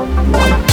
Bye.